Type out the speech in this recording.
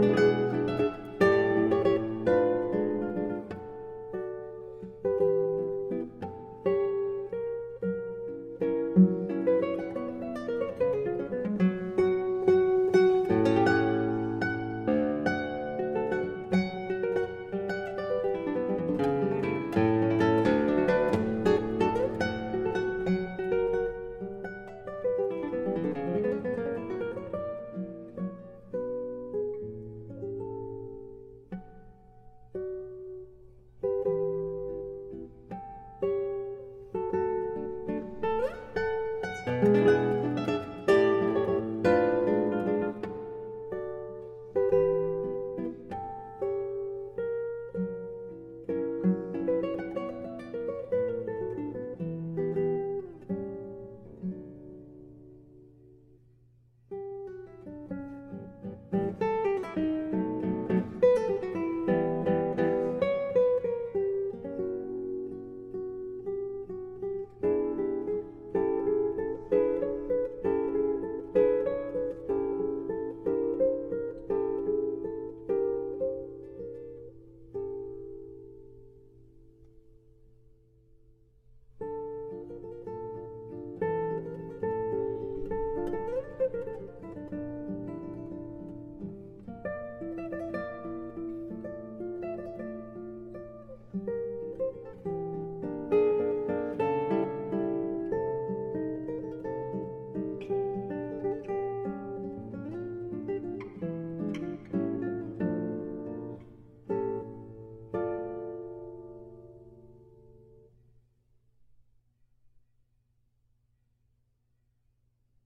Música